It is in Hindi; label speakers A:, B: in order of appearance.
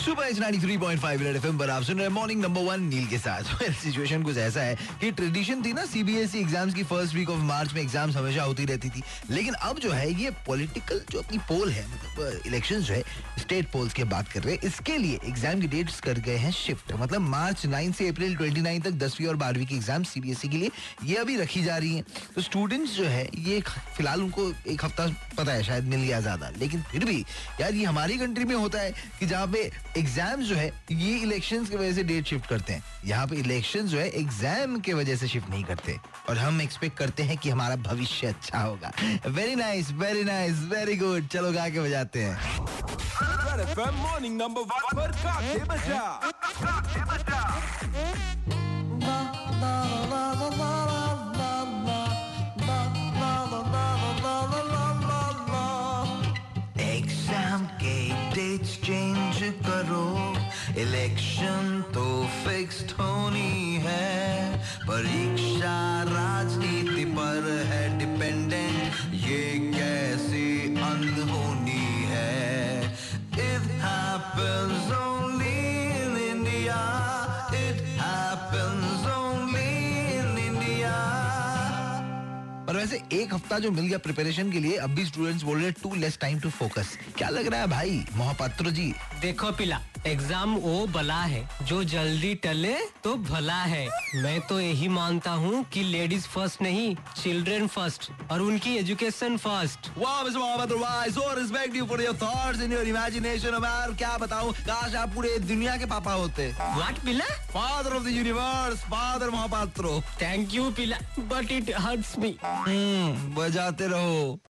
A: एच 93.5 रेड एफएम पर आप सुन रहे मॉर्निंग नंबर वन नील के साथ। सिचुएशन कुछ ऐसा है कि ट्रेडिशन थी ना सीबीएसई एग्ज़ाम्स की फ़र्स्ट वीक ऑफ़ मार्च में एग्ज़ाम्स हमेशा होती रहती थी। लेकिन अब जो है, ये पॉलिटिकल जो अपनी पोल है मतलब इलेक्शन जो है स्टेट पोल्स की बात कर रहे हैं, इसके लिए एग्ज़ाम की डेट्स कर गए हैं शिफ्ट मतलब मार्च नाइन से अप्रैल 29 तक दसवीं और बारहवीं की एग्ज़ाम सीबीएसई के लिए ये अभी रखी जा रही है। तो स्टूडेंट्स जो है, ये फ़िलहाल उनको एक हफ़्ता पता है, शायद मिल गया ज़्यादा। लेकिन फिर भी, यार, ये हमारी कंट्री में होता है कि जहाँ पे एग्ज़ाम जो है ये इलेक्शंस की वजह से डेट शिफ्ट करते हैं। यहाँ पे इलेक्शन जो है एग्ज़ाम के वजह से शिफ्ट नहीं करते। और हम एक्सपेक्ट करते हैं कि हमारा भविष्य अच्छा होगा। Very nice very nice very good चलो गा के बजाते हैं।
B: मॉर्निंग नंबर वन पर काके बजा।
A: एग्ज़ाम के डेट्स चेंज करो। इलेक्शन तो फिक्स्ड होनी है। परीक्षा राजनीति पर है डिपेंडेंट ये कैसी और वैसे एक हफ़्ता जो मिल गया प्रिपरेशन के लिए, अब भी स्टूडेंट्स बोल रहे too less time to focus क्या लग रहा है भाई, मोहपात्र जी?
C: देखो पिला एग्ज़ाम वो बला है जो जल्दी टले तो भला है। मैं तो यही मानता हूँ कि लेडीज़ फ़र्स्ट नहीं चिल्ड्रन फ़र्स्ट और उनकी एजुकेशन फ़र्स्ट।
A: इमेजिनेशन क्या बताऊँ? काश आप पूरे दुनिया के पापा होते।
C: व्हाट पिला?
A: Father of the universe father Mohapatra.
C: Thank you पिला बट इट हर्ट्स मी
A: बजाते रहो।